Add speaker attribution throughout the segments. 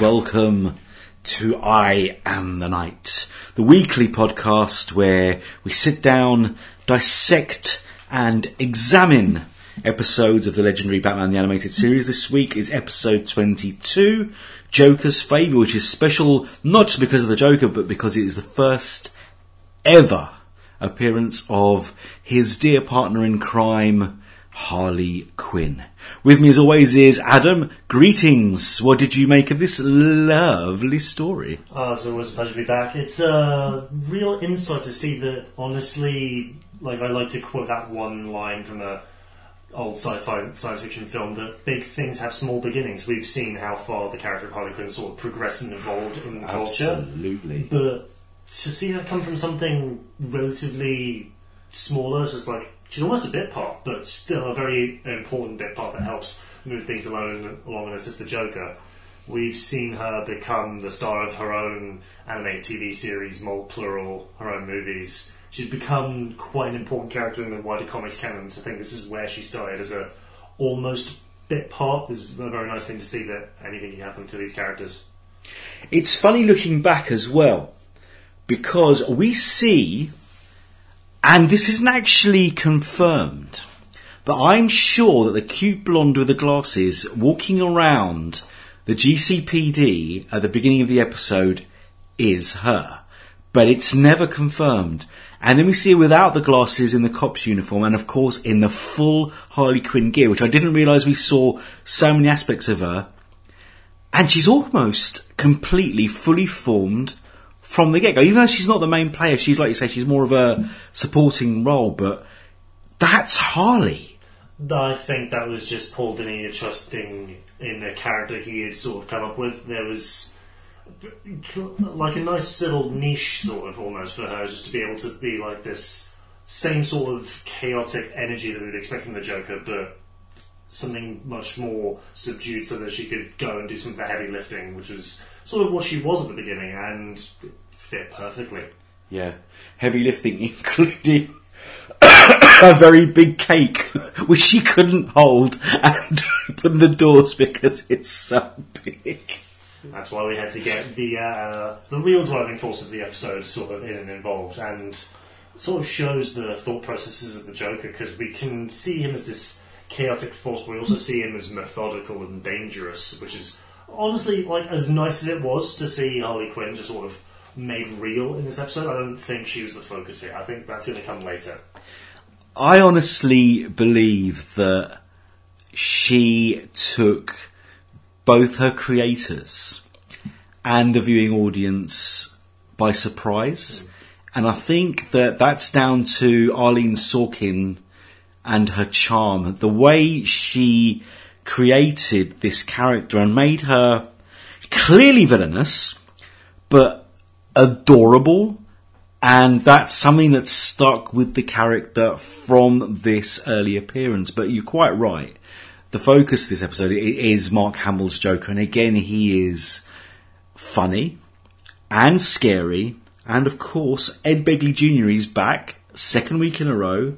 Speaker 1: welcome to I Am the Night, the weekly podcast where we sit down, dissect, and examine episodes of the legendary Batman the Animated Series. This week is episode 22, Joker's Favour, which is special not just because of the Joker, but because it is the first ever appearance of his dear partner in crime, Harley Quinn. With me as always is Adam. Greetings. What did you make of this lovely story?
Speaker 2: Oh, it's always a pleasure to be back. It's a real insight to see that, honestly, like I like to quote that one line from a old sci-fi science fiction film that big things have small beginnings. We've seen how far the character of Harley Quinn sort of progressed and evolved in culture,
Speaker 1: Absolutely.
Speaker 2: but to see her come from something relatively smaller, just like she's almost a bit part, but still a very important bit part that helps move things along along and assist the Joker. We've seen her become the star of her own anime TV series, Mole Plural, her own movies. She's become quite an important character in the wider comics canon. So I think this is where she started as a almost bit part. Is a very nice thing to see that anything can happen to these characters.
Speaker 1: It's funny looking back as well, because we see, and this isn't actually confirmed, but I'm sure that the cute blonde with the glasses walking around the GCPD at the beginning of the episode is her. But it's never confirmed. And then we see her without the glasses in the cop's uniform, and of course in the full Harley Quinn gear, which I didn't realise we saw so many aspects of her. And she's almost completely fully formed from the get go. Even though she's not the main player, she's like you say, she's more of a supporting role, but that's Harley.
Speaker 2: I think that was just Paul Dini trusting in the character he had sort of come up with. There was like a nice little niche, sort of almost for her, just to be able to be like this same sort of chaotic energy that we'd expect from the Joker, but something much more subdued, so that she could go and do some of the heavy lifting, which was sort of what she was at the beginning, and fit perfectly.
Speaker 1: Yeah. Heavy lifting, including a very big cake, which she couldn't hold and open the doors because it's so big.
Speaker 2: That's why we had to get the uh, the real driving force of the episode sort of in and involved, and sort of shows the thought processes of the Joker because we can see him as this chaotic force, but we also see him as methodical and dangerous, which is honestly like as nice as it was to see Harley Quinn just sort of made real in this episode. I don't think she was the focus here. I think that's going to come later.
Speaker 1: I honestly believe that she took both her creators and the viewing audience by surprise. Hmm. And I think that that's down to Arlene Sorkin and her charm. The way she created this character and made her clearly villainous, but adorable. And that's something that stuck with the character from this early appearance. But you're quite right. The focus this episode is Mark Hamill's Joker. And again, he is funny and scary. And of course, Ed Begley Jr. is back, second week in a row,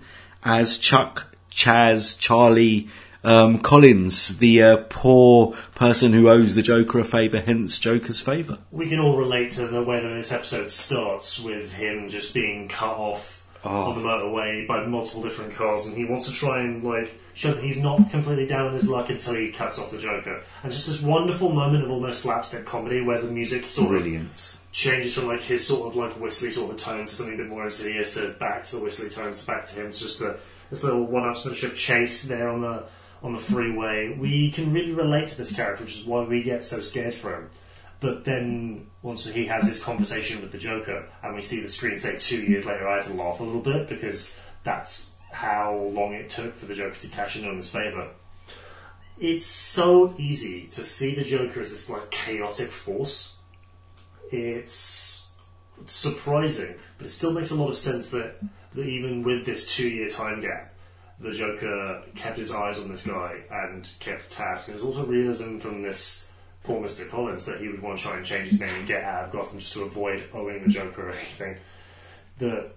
Speaker 1: as Chuck, Chaz, Charlie um, Collins, the uh, poor person who owes the Joker a favour, hence Joker's favour.
Speaker 2: We can all relate to the way that this episode starts with him just being cut off
Speaker 1: Oh.
Speaker 2: on the motorway by multiple different cars, and he wants to try and like show that he's not completely down on his luck until he cuts off the Joker. And just this wonderful moment of almost slapstick comedy where the music sort of
Speaker 1: Brilliant.
Speaker 2: Changes from like his sort of like whistly sort of tone to something a bit more insidious to back to the whistly tones to back to him. It's just a this little one-upsmanship chase there on the on the freeway. We can really relate to this character, which is why we get so scared for him. But then once he has his conversation with the Joker, and we see the screen say two years later, I had to laugh a little bit because that's how long it took for the Joker to cash in on his favour. It's so easy to see the Joker as this like chaotic force it's surprising, but it still makes a lot of sense that, that even with this two year time gap, the Joker kept his eyes on this guy and kept tabs. And there's also realism from this poor Mr. Collins that he would want to try and change his name and get out of Gotham just to avoid owing the Joker or anything. That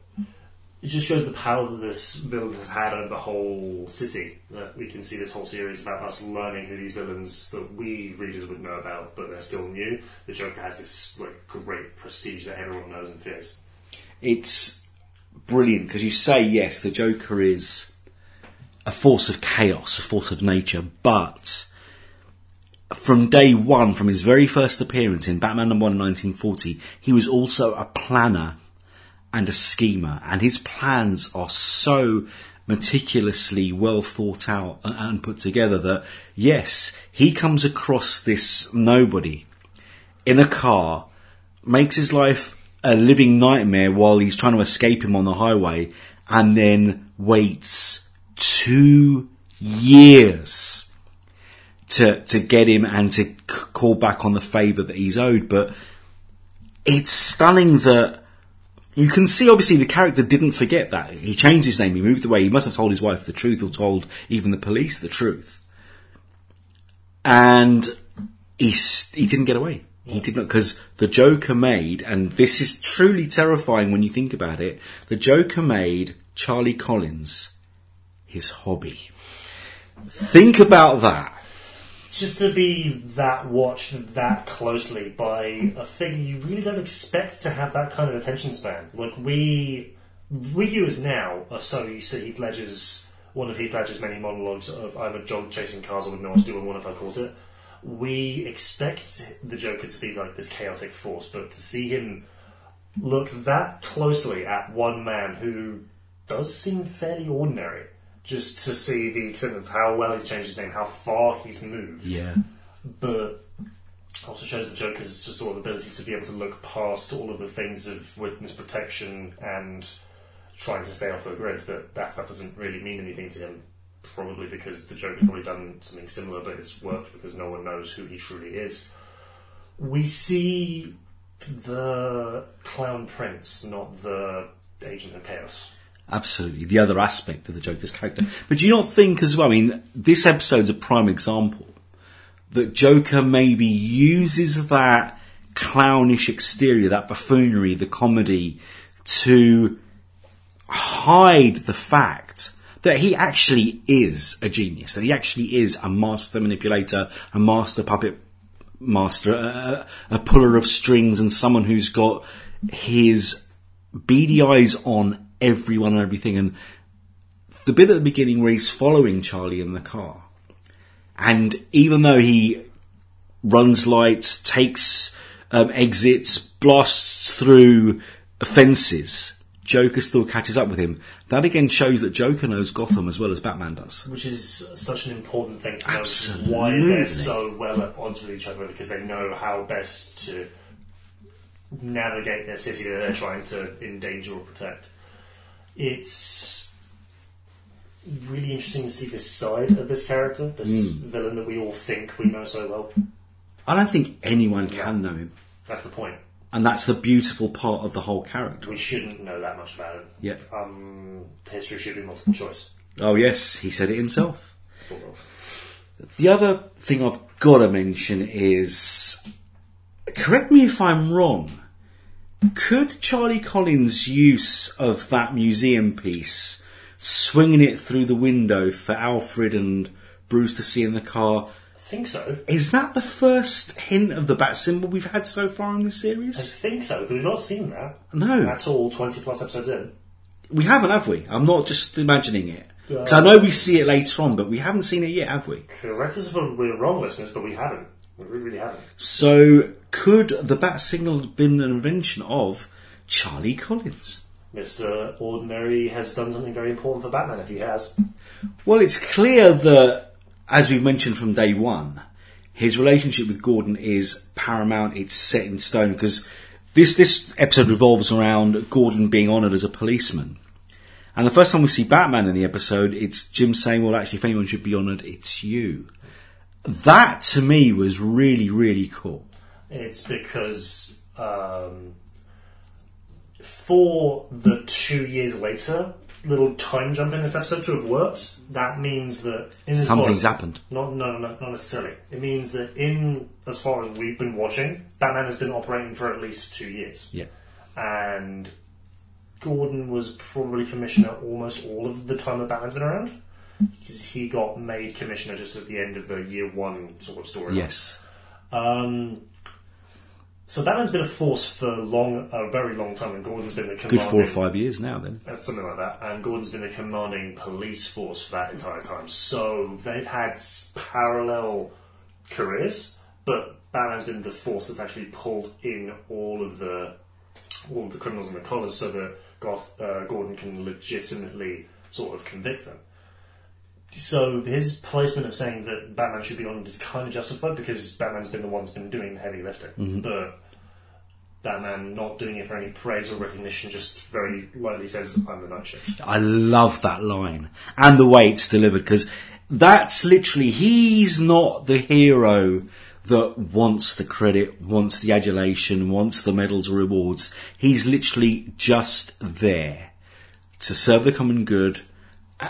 Speaker 2: it just shows the power that this villain has had over the whole city. That we can see this whole series about us learning who these villains that we readers would know about, but they're still new. The Joker has this like great prestige that everyone knows and fears.
Speaker 1: It's brilliant because you say yes, the Joker is a force of chaos, a force of nature, but from day one, from his very first appearance in Batman number one in 1940, he was also a planner and a schemer, and his plans are so meticulously well thought out and- put together that yes, he comes across this nobody in a car, makes his life a living nightmare while he's trying to escape him on the highway, and then waits two years to to get him and to call back on the favour that he's owed. But it's stunning that you can see. Obviously, the character didn't forget that he changed his name. He moved away. He must have told his wife the truth, or told even the police the truth. And he he didn't get away. He did not because the Joker made, and this is truly terrifying when you think about it. The Joker made Charlie Collins his hobby. Think about that.
Speaker 2: Just to be that watched that closely by a figure you really don't expect to have that kind of attention span. Like we, we viewers now are so used to Heath Ledger's one of Heath Ledger's many monologues of "I'm a dog chasing cars, I wouldn't know what to do," one if I caught it. We expect the Joker to be like this chaotic force, but to see him look that closely at one man who does seem fairly ordinary, just to see the extent of how well he's changed his name, how far he's moved
Speaker 1: Yeah.
Speaker 2: but also shows the Joker's just sort of ability to be able to look past all of the things of witness protection and trying to stay off the grid. That that stuff doesn't really mean anything to him. Probably because the Joker's probably done something similar, but it's worked because no one knows who he truly is. We see the Clown Prince, not the Agent of Chaos.
Speaker 1: Absolutely, the other aspect of the Joker's character. But do you not think as well? I mean, this episode's a prime example that Joker maybe uses that clownish exterior, that buffoonery, the comedy, to hide the fact that he actually is a genius, that he actually is a master manipulator, a master puppet master, a, a puller of strings, and someone who's got his beady eyes on everyone and everything. And the bit at the beginning where he's following Charlie in the car, and even though he runs lights, takes um, exits, blasts through fences, Joker still catches up with him. That again shows that Joker knows Gotham as well as Batman does.
Speaker 2: Which is such an important thing to know
Speaker 1: Absolutely.
Speaker 2: why they're so well at odds with each other because they know how best to navigate their city that they're trying to endanger or protect. It's really interesting to see this side of this character, this villain that we all think we know so well.
Speaker 1: I don't think anyone can know him.
Speaker 2: That's the point.
Speaker 1: And that's the beautiful part of the whole character.
Speaker 2: We shouldn't know that much about him.
Speaker 1: Yeah.
Speaker 2: Um, history should be multiple choice.
Speaker 1: Oh yes, he said it himself.
Speaker 2: Sort of.
Speaker 1: The other thing I've got to mention is, correct me if I'm wrong, could Charlie Collins' use of that museum piece, swinging it through the window for Alfred and Bruce to see in the car,
Speaker 2: I think so.
Speaker 1: is that the first hint of the bat symbol we've had so far in this series?
Speaker 2: I
Speaker 1: series?
Speaker 2: think so, because we've not seen that.
Speaker 1: No,
Speaker 2: at all 20 plus episodes in.
Speaker 1: we haven't, have we? I'm not just imagining it. Because I know we see it later on, but we haven't seen it yet, have we?
Speaker 2: Correct us if we're wrong, listeners, but we haven't. We really, really haven't.
Speaker 1: So, could the bat signal have been an invention of Charlie Collins?
Speaker 2: Mr. Ordinary has done something very important for Batman if he has.
Speaker 1: Well, it's clear that, as we've mentioned from day one, his relationship with Gordon is paramount. It's set in stone because this this episode revolves around Gordon being honoured as a policeman. And the first time we see Batman in the episode, it's Jim saying, "Well, actually, if anyone should be honoured, it's you." That to me was really, really cool.
Speaker 2: It's because um, for the two years later little time jump in this episode to have worked, that means that in as
Speaker 1: Something's
Speaker 2: far
Speaker 1: happened.
Speaker 2: Not, no, no, no, not necessarily. It means that in as far as we've been watching, Batman has been operating for at least two years.
Speaker 1: Yeah.
Speaker 2: and Gordon was probably commissioner almost all of the time that Batman's been around. Because he got made commissioner just at the end of the year one sort of story.
Speaker 1: Yes.
Speaker 2: Um, so Batman's been a force for long, a very long time, and Gordon's been the
Speaker 1: Good four or five years now, then.
Speaker 2: uh, something like that. And Gordon's been the commanding police force for that entire time. So they've had parallel careers, but Batman's been the force that's actually pulled in all of the all of the criminals in the collars, so that Goth, uh, Gordon can legitimately sort of convict them. So his placement of saying that Batman should be on is kind of justified because Batman's been the one who's been doing the heavy lifting, mm-hmm. but Batman not doing it for any praise or recognition, just very lightly says, "I'm the night shift."
Speaker 1: I love that line and the way it's delivered because that's literally he's not the hero that wants the credit, wants the adulation, wants the medals or rewards. He's literally just there to serve the common good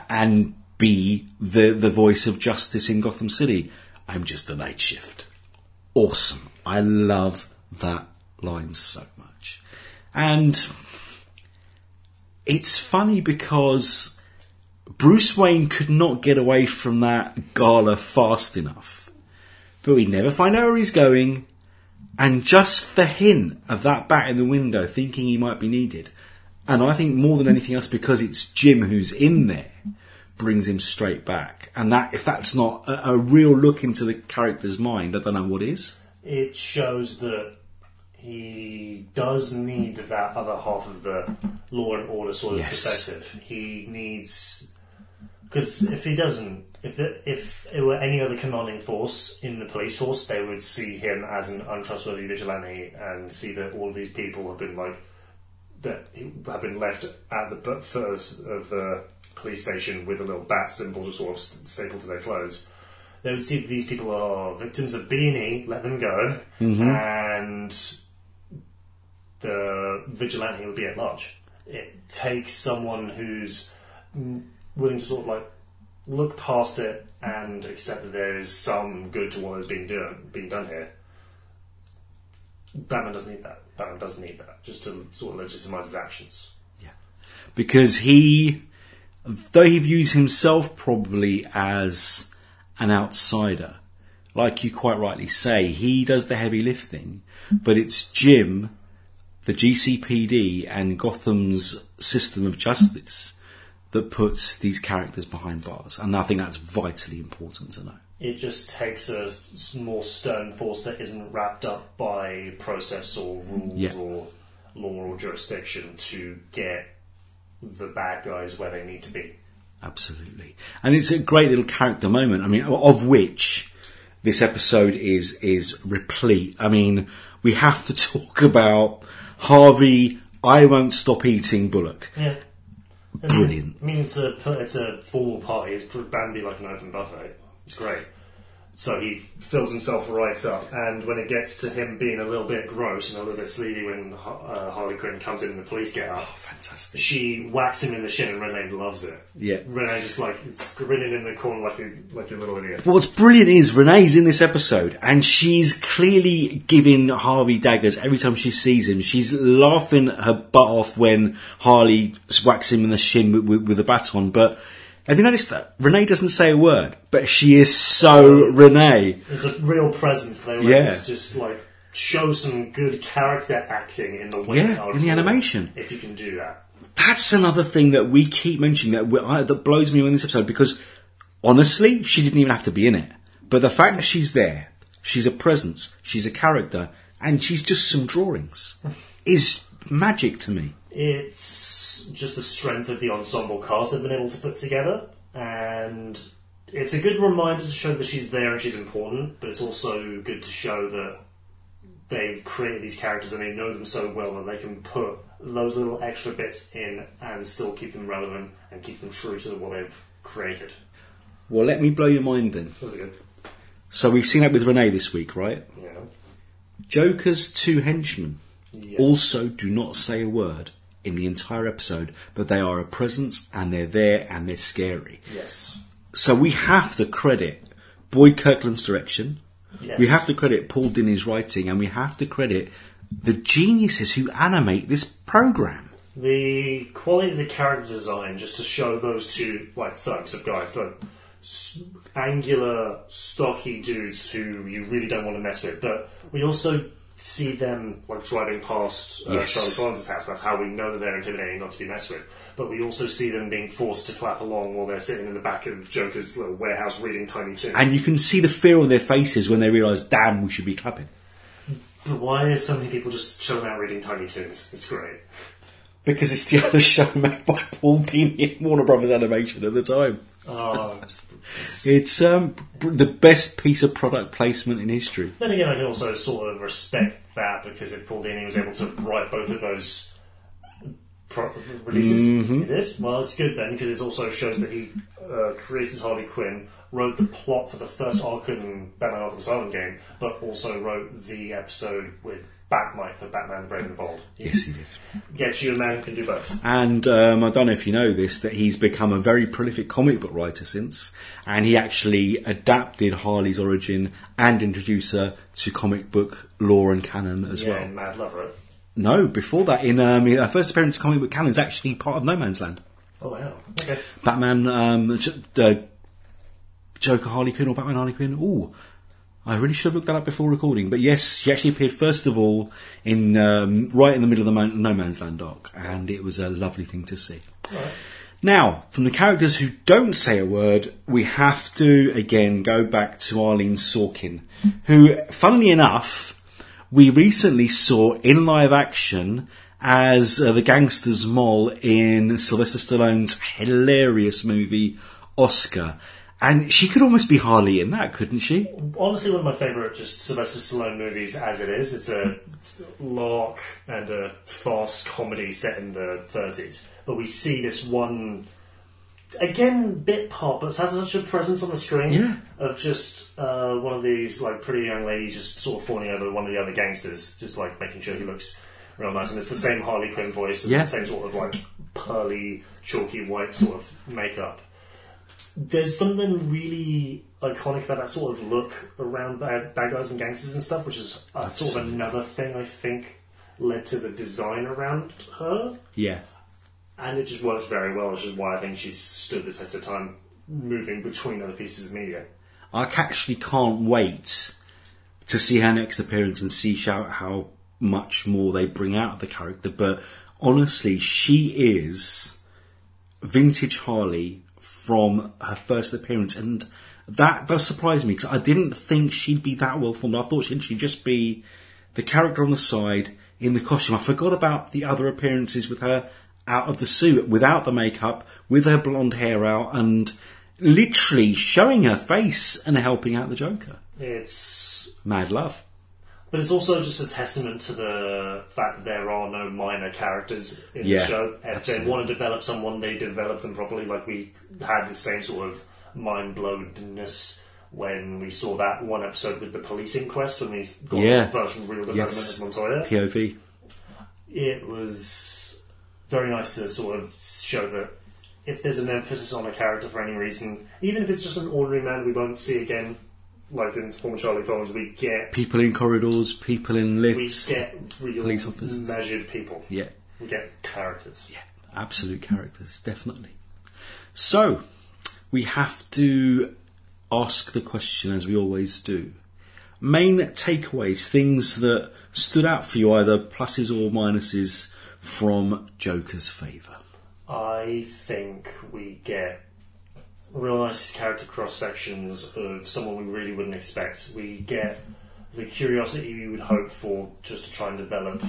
Speaker 1: and be the the voice of justice in Gotham City. I'm just the night shift. Awesome. I love that line so much. And it's funny because Bruce Wayne could not get away from that gala fast enough. But we never find out where he's going. And just the hint of that bat in the window thinking he might be needed. And I think more than anything else, because it's Jim who's in there, brings him straight back. And that, if that's not a, a real look into the character's mind, I don't know what is.
Speaker 2: It shows that he does need that other half of the law and order sort of
Speaker 1: Yes.
Speaker 2: perspective. He needs because if he doesn't, if the, if it were any other commanding force in the police force, they would see him as an untrustworthy vigilante and see that all of these people have been like that have been left at the first of the police station with a little bat symbol just sort of stapled to their clothes. They would see that these people are victims of B and E, let them go, mm-hmm. and the vigilante would be at large. It takes someone who's willing to sort of like look past it and accept that there is some good to what is being done being done here. Batman doesn't need that. Batman doesn't need that just to sort of legitimize his actions.
Speaker 1: Yeah, because he, though he views himself probably as an outsider, like you quite rightly say, he does the heavy lifting, but it's Jim, the GCPD, and Gotham's system of justice that puts these characters behind bars, and I think that's vitally important to know.
Speaker 2: It just takes a more stern force that isn't wrapped up by process or rules
Speaker 1: Yeah.
Speaker 2: or law or jurisdiction to get the bad guys where they need to be.
Speaker 1: Absolutely, and it's a great little character moment. I mean, of which this episode is is replete. I mean, we have to talk about Harvey. I won't stop eating Bullock.
Speaker 2: Yeah.
Speaker 1: Brilliant.
Speaker 2: I mean, it's a it's a formal party. It's be like an open buffet. It's great. So he fills himself right up, and when it gets to him being a little bit gross and a little bit sleazy, when uh, Harley Quinn comes in and the police get out,
Speaker 1: Oh, fantastic!
Speaker 2: she whacks him in the shin, and Renee loves it.
Speaker 1: Yeah.
Speaker 2: Renee just like it's grinning in the corner like a like a little idiot.
Speaker 1: What's brilliant is Renee's in this episode, and she's clearly giving Harvey daggers every time she sees him. She's laughing her butt off when Harley whacks him in the shin with, with, with a baton. But have you noticed that Renee doesn't say a word, but she is so Renee.
Speaker 2: It's a real presence there.
Speaker 1: Yeah.
Speaker 2: It's just like show some good character acting in the way
Speaker 1: Yeah, in the animation.
Speaker 2: If you can do that.
Speaker 1: That's another thing that we keep mentioning that we, I, that blows me away in this episode because honestly, she didn't even have to be in it. But the fact that she's there, she's a presence, she's a character, and she's just some drawings is magic to me.
Speaker 2: It's just the strength of the ensemble cast they've been able to put together, and it's a good reminder to show that she's there and she's important. But it's also good to show that they've created these characters and they know them so well that they can put those little extra bits in and still keep them relevant and keep them true to what they've created.
Speaker 1: Well, let me blow your mind then. So we've seen that with Renee this week, right?
Speaker 2: Yeah.
Speaker 1: Joker's two henchmen
Speaker 2: Yes.
Speaker 1: also do not say a word in the entire episode, but they are a presence and they're there and they're scary.
Speaker 2: Yes.
Speaker 1: So we have to credit Boyd Kirkland's direction.
Speaker 2: Yes.
Speaker 1: We have to credit Paul Dini's writing, and we have to credit the geniuses who animate this program.
Speaker 2: The quality of the character design, just to show those two like thugs of guys, like s- angular, stocky dudes who you really don't want to mess with. But we also see them like driving past uh,
Speaker 1: Yes.
Speaker 2: Charlie Barnes' house. That's how we know that they're intimidating, not to be messed with. But we also see them being forced to clap along while they're sitting in the back of Joker's little warehouse reading Tiny Toon.
Speaker 1: And you can see the fear on their faces when they realise, damn, we should be clapping.
Speaker 2: But why are so many people just chilling out reading Tiny Toons? It's great.
Speaker 1: Because it's the other show made by Paul Dini and Warner Brothers Animation at the time.
Speaker 2: Oh,
Speaker 1: It's um, the best piece of product placement in history.
Speaker 2: Then again, I can also sort of respect that because if Paul Dini was able to write both of those pro- releases,
Speaker 1: Mm-hmm.
Speaker 2: he did. Well, it's good then because it also shows that he uh, created Harley Quinn, wrote the plot for the first Arkham Batman Arkham Asylum game, but also wrote the episode with Bat-Mite for Batman: The Brave and the Bold.
Speaker 1: Yes, he did.
Speaker 2: Gets you a man who can do both.
Speaker 1: And um, I don't know if you know this, that he's become a very prolific comic book writer since, and he actually adapted Harley's origin and introduced her to comic book lore and canon as
Speaker 2: yeah,
Speaker 1: well.
Speaker 2: and Mad Love, right?
Speaker 1: No, before that, in um, her first appearance in comic book canon is actually part of No Man's Land.
Speaker 2: Oh wow. Okay.
Speaker 1: Batman, um, J- uh, Joker Harley Quinn or Batman Harley Quinn. Ooh, I really should have looked that up before recording. But yes, she actually appeared first of all in um, right in the middle of the mo- No Man's Land arc, and it was a lovely thing to see.
Speaker 2: Alright.
Speaker 1: Now, from the characters who don't say a word, we have to again go back to Arlene Sorkin, who, funnily enough, we recently saw in live action as uh, the gangster's moll in Sylvester Stallone's hilarious movie Oscar. And she could almost be Harley in that, couldn't she?
Speaker 2: honestly one of my favourite just Sylvester Stallone movies as it is. It's a lark and a farce comedy set in the 30s. But we see this one, again, bit part, but it has such a presence on the screen
Speaker 1: Yeah.
Speaker 2: of just uh, one of these like pretty young ladies just sort of fawning over one of the other gangsters, just like making sure he looks real nice. And it's the same Harley Quinn voice and
Speaker 1: Yeah.
Speaker 2: the same sort of like pearly, chalky white sort of makeup there's something really iconic about that sort of look around bad, bad guys and gangsters and stuff, which is uh, sort of another thing I think led to the design around her,
Speaker 1: Yeah.
Speaker 2: and it just works very well, which is why I think she's stood the test of time moving between other pieces of media.
Speaker 1: I actually can't wait to see her next appearance and see how, how much more they bring out of the character. But honestly, she is vintage Harley from her first appearance, and that does surprise me because I didn't think she'd be that well formed. I thought she'd, she'd just be the character on the side in the costume. I forgot about the other appearances with her out of the suit, without the makeup, with her blonde hair out, and literally showing her face and helping out the Joker.
Speaker 2: It's
Speaker 1: Mad love.
Speaker 2: But it's also just a testament to the fact that there are no minor characters in
Speaker 1: Yeah,
Speaker 2: the show. If
Speaker 1: absolutely.
Speaker 2: they want to develop someone, they develop them properly. Like we had the same sort of mind blowedness when we saw that one episode with the police inquest when we got
Speaker 1: Yeah.
Speaker 2: the first real development
Speaker 1: Yes.
Speaker 2: of Montoya.
Speaker 1: POV.
Speaker 2: It was very nice to sort of show that if there's an emphasis on a character for any reason, even if it's just an ordinary man we won't see again, like in former Charlie Collins, we get
Speaker 1: People in corridors, people in
Speaker 2: we
Speaker 1: lifts.
Speaker 2: get real
Speaker 1: police officers.
Speaker 2: measured people.
Speaker 1: Yeah.
Speaker 2: We get characters.
Speaker 1: Yeah, absolute characters, definitely. So, we have to ask the question as we always do. Main takeaways, things that stood out for you, either pluses or minuses from Joker's favour.
Speaker 2: I think we get real nice character cross sections of someone we really wouldn't expect. We get the curiosity we would hope for just to try and develop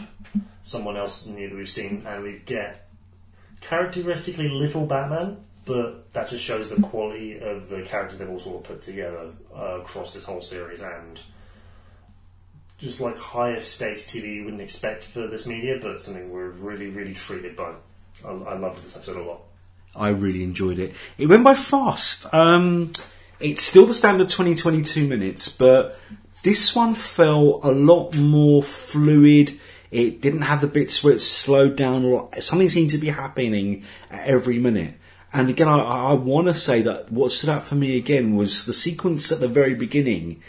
Speaker 2: someone else new that we've seen, and we get characteristically little Batman, but that just shows the quality of the characters they've all sort of put together uh, across this whole series and just like higher stakes TV you wouldn't expect for this media, but something we're really, really treated by. I, I loved this episode a lot.
Speaker 1: I really enjoyed it. It went by fast. Um, it's still the standard 20 22 minutes, but this one felt a lot more fluid. It didn't have the bits where it slowed down a lot. Something seemed to be happening at every minute. And again, I, I want to say that what stood out for me again was the sequence at the very beginning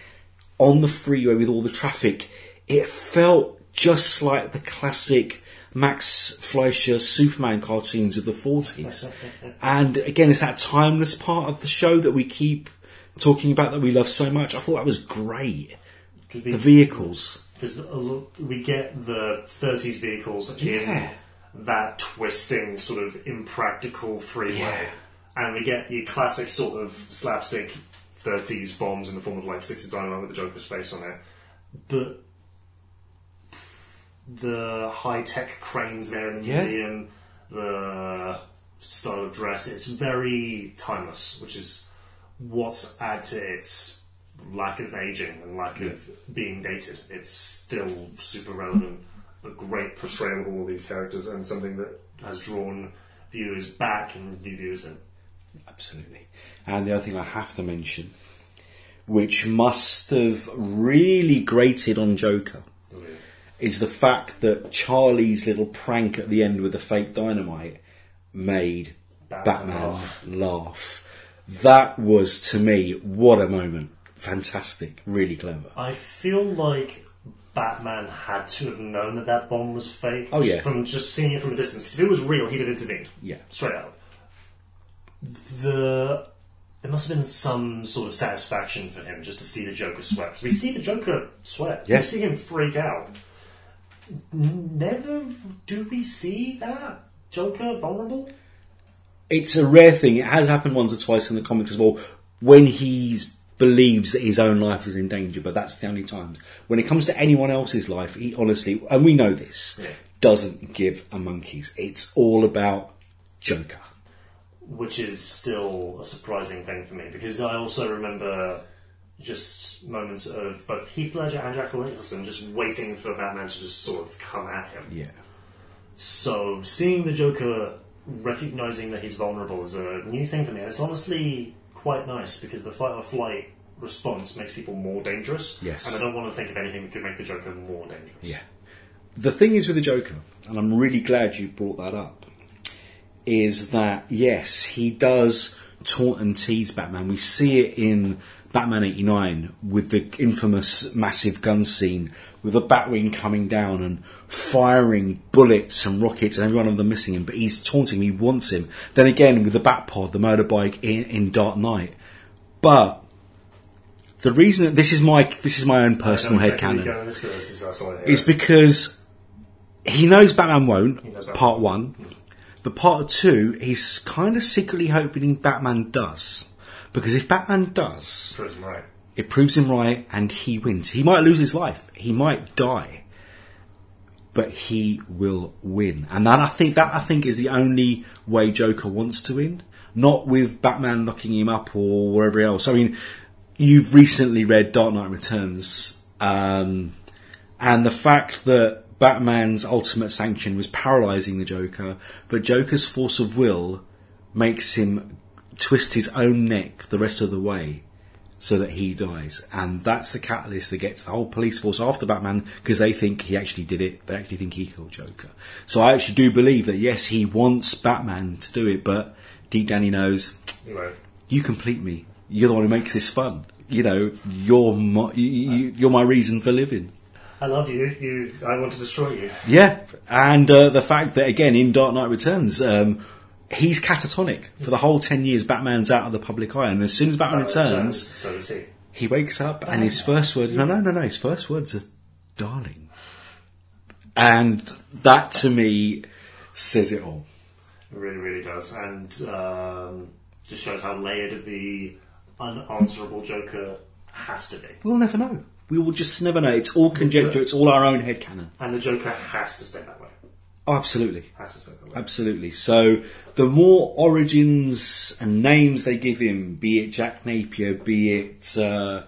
Speaker 1: on the freeway with all the traffic. It felt just like the classic Max Fleischer Superman cartoons of the 40s. and again, it's that timeless part of the show that we keep talking about that we love so much. I thought that was great. The vehicles.
Speaker 2: because we get the 30s vehicles
Speaker 1: Yeah.
Speaker 2: in that twisting sort of impractical freeway,
Speaker 1: Yeah.
Speaker 2: and we get your classic sort of slapstick 30s bombs in the form of like sticks of dynamite with the Joker's face on it, but the high tech cranes there in the
Speaker 1: Yeah.
Speaker 2: museum, the style of dress, it's very timeless, which is what's add to its lack of aging and lack of being dated. It's still super relevant, a great portrayal of all these characters, and something that has drawn viewers back and new viewers in.
Speaker 1: Absolutely. And the other thing I have to mention, which must have really grated on Joker, oh, is the fact that Charlie's little prank at the end with the fake dynamite made
Speaker 2: Batman
Speaker 1: Batman
Speaker 2: laugh.
Speaker 1: That was, to me, what a moment. Fantastic. Really clever.
Speaker 2: I feel like Batman had to have known that that bomb was fake.
Speaker 1: Oh, yeah.
Speaker 2: From just seeing it from a distance. Because if it was real, he'd have intervened.
Speaker 1: Yeah.
Speaker 2: Straight up. The. There must have been some sort of satisfaction for him just to see the Joker sweat. we see the Joker sweat.
Speaker 1: Yeah.
Speaker 2: We see him freak out. Never do we see that Joker vulnerable.
Speaker 1: It's a rare thing. It has happened once or twice in the comics as well when he believes that his own life is in danger, but that's the only times. When it comes to anyone else's life, he honestly, and we know this,
Speaker 2: Yeah.
Speaker 1: doesn't give a monkey's. It's all about Joker.
Speaker 2: which is still a surprising thing for me because I also remember just moments of both Heath Ledger and Jack Nicholson just waiting for Batman to just sort of come at him.
Speaker 1: Yeah.
Speaker 2: So seeing the Joker recognizing that he's vulnerable is a new thing for me, and it's honestly quite nice because the fight or flight response makes people more dangerous.
Speaker 1: Yes.
Speaker 2: and I don't want to think of anything that could make the Joker more dangerous.
Speaker 1: Yeah. The thing is with the Joker, and I'm really glad you brought that up, is that yes, he does taunt and tease Batman. We see it in Batman 89 with the infamous massive gun scene with the Batwing coming down and firing bullets and rockets and every one of them missing him, but he's taunting him, he wants him. Then again with the Batpod, the motorbike in, in Dark Knight. But the reason that this is my this is my own personal
Speaker 2: exactly
Speaker 1: headcanon
Speaker 2: you're going with this, 'cause this is that's all I hear.
Speaker 1: is because he knows Batman won't,
Speaker 2: knows Batman
Speaker 1: part one. But part two, he's kind of secretly hoping Batman does. Because if Batman does,
Speaker 2: Proves him right.
Speaker 1: it proves him right and he wins. He might lose his life. He might die. But he will win. And that I think that I think is the only way Joker wants to win. Not with Batman locking him up or wherever else. I mean, you've recently read Dark Knight Returns, um, and the fact that Batman's ultimate sanction was paralyzing the Joker, but Joker's force of will makes him twist his own neck the rest of the way so that he dies. And that's the catalyst that gets the whole police force after Batman because they think he actually did it. They actually think he killed Joker. So I actually do believe that yes, he wants Batman to do it, but deep down he knows
Speaker 2: You
Speaker 1: you complete me. You're the one who makes this fun. You know, you're my, you, you're my reason for living.
Speaker 2: I love you. You. I want to destroy you.
Speaker 1: Yeah, and uh, the fact that again in Dark Knight Returns, um, he's catatonic for the whole ten years. Batman's out of the public eye, and as soon as Batman returns,
Speaker 2: So is he.
Speaker 1: he wakes up, and his first words, no, no, no, no, his first words are, "Darling," and that to me says it all.
Speaker 2: It really, really does, and um, just shows how layered the unanswerable Joker has to be.
Speaker 1: We'll never know. We will just never know. It's all conjecture. It's all our own headcanon.
Speaker 2: And the Joker has to stay that way.
Speaker 1: Oh, absolutely.
Speaker 2: Has to stay that.
Speaker 1: Absolutely. So the more origins and names they give him, be it Jack Napier, be it uh,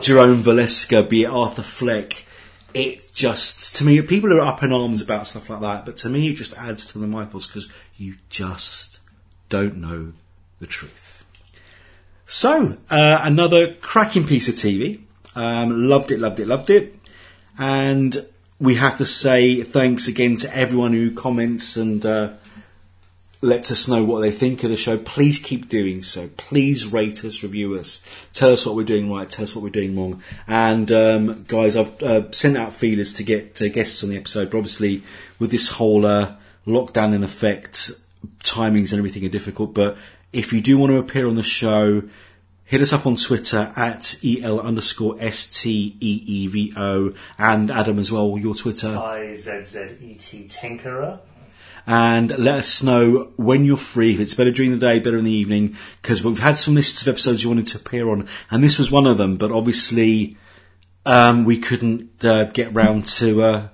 Speaker 1: Jerome Valeska, be it Arthur Fleck, it just to me people are up in arms about stuff like that, but to me it just adds to the mythos because you just don't know the truth. So uh, another cracking piece of TV. Um, loved it, loved it, loved it, and we have to say thanks again to everyone who comments and uh, lets us know what they think of the show. Please keep doing so. Please rate us, review us, tell us what we're doing right, tell us what we're doing wrong. And um, guys, I've uh, sent out feelers to get uh, guests on the episode, but obviously with this whole uh, lockdown in effect, timings and everything are difficult. But if you do want to appear on the show, hit us up on Twitter at el underscore s t e e v o and Adam as well. Your Twitter
Speaker 2: I Z Z E T Tinkerer.
Speaker 1: and let us know when you're free. If it's better during the day, better in the evening, because we've had some lists of episodes you wanted to appear on, and this was one of them. But obviously, um, we couldn't uh, get round to uh,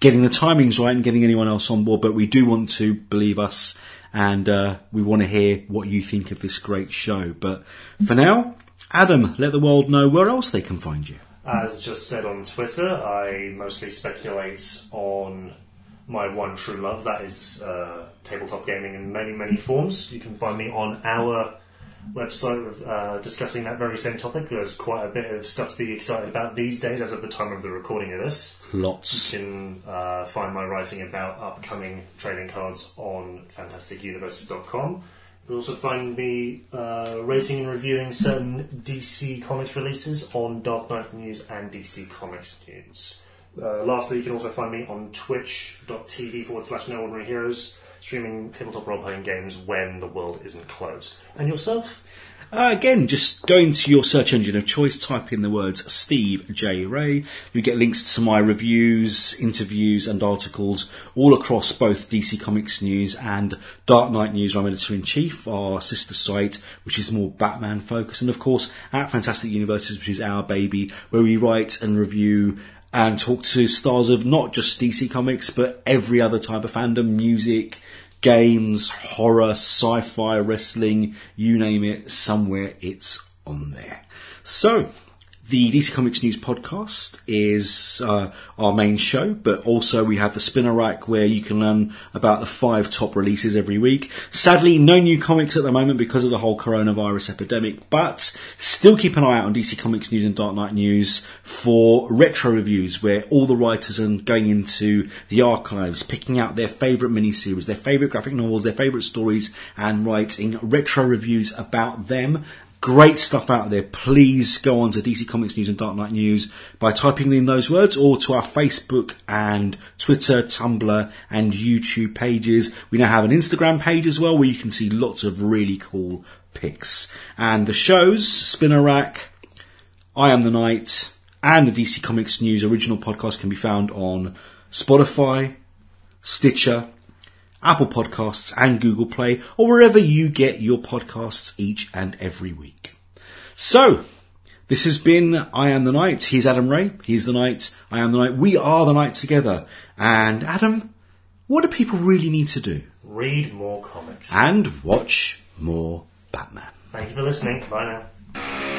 Speaker 1: getting the timings right and getting anyone else on board. But we do want to believe us, and uh, we want to hear what you think of this great show. But for now, Adam, let the world know where else they can find you.
Speaker 2: As just said on Twitter, I mostly speculate on my one true love, that is uh, tabletop gaming in many, many forms. You can find me on our website uh, discussing that very same topic. There's quite a bit of stuff to be excited about these days as of the time of the recording of this.
Speaker 1: Lots.
Speaker 2: You can uh, find my writing about upcoming trading cards on fantasticuniverses.com. You can also find me uh, rating and reviewing certain DC Comics releases on Dark Knight News and DC Comics News. Uh, lastly, you can also find me on twitch.tv forward slash no ordinary heroes, streaming tabletop role playing games when the world isn't closed. And yourself?
Speaker 1: Uh, again, just go into your search engine of choice, type in the words Steve J. Ray. You get links to my reviews, interviews, and articles all across both DC Comics News and Dark Knight News, I'm editor in chief, our sister site, which is more Batman focused, and of course at Fantastic Universes, which is our baby, where we write and review and talk to stars of not just DC Comics, but every other type of fandom, music, games, horror, sci-fi, wrestling, you name it, somewhere it's on there. So, the DC Comics News podcast is uh, our main show, but also we have the Spinner Rack where you can learn about the five top releases every week. Sadly, no new comics at the moment because of the whole coronavirus epidemic, but still keep an eye out on DC Comics News and Dark Knight News for retro reviews where all the writers are going into the archives, picking out their favourite miniseries, their favourite graphic novels, their favourite stories, and writing retro reviews about them. Great stuff out there. Please go on to DC Comics News and Dark Knight News by typing in those words or to our Facebook and Twitter, Tumblr and YouTube pages. We now have an Instagram page as well where you can see lots of really cool pics. And the shows, Spinner Rack, I Am the Night and the DC Comics News original podcast can be found on Spotify, Stitcher, Apple Podcasts and Google Play, or wherever you get your podcasts each and every week. So, this has been I Am the Night. He's Adam Ray. He's the Night. I Am the Night. We are the Night together. And Adam, what do people really need to do?
Speaker 2: Read more comics.
Speaker 1: And watch more Batman.
Speaker 2: Thank you for listening. Bye now.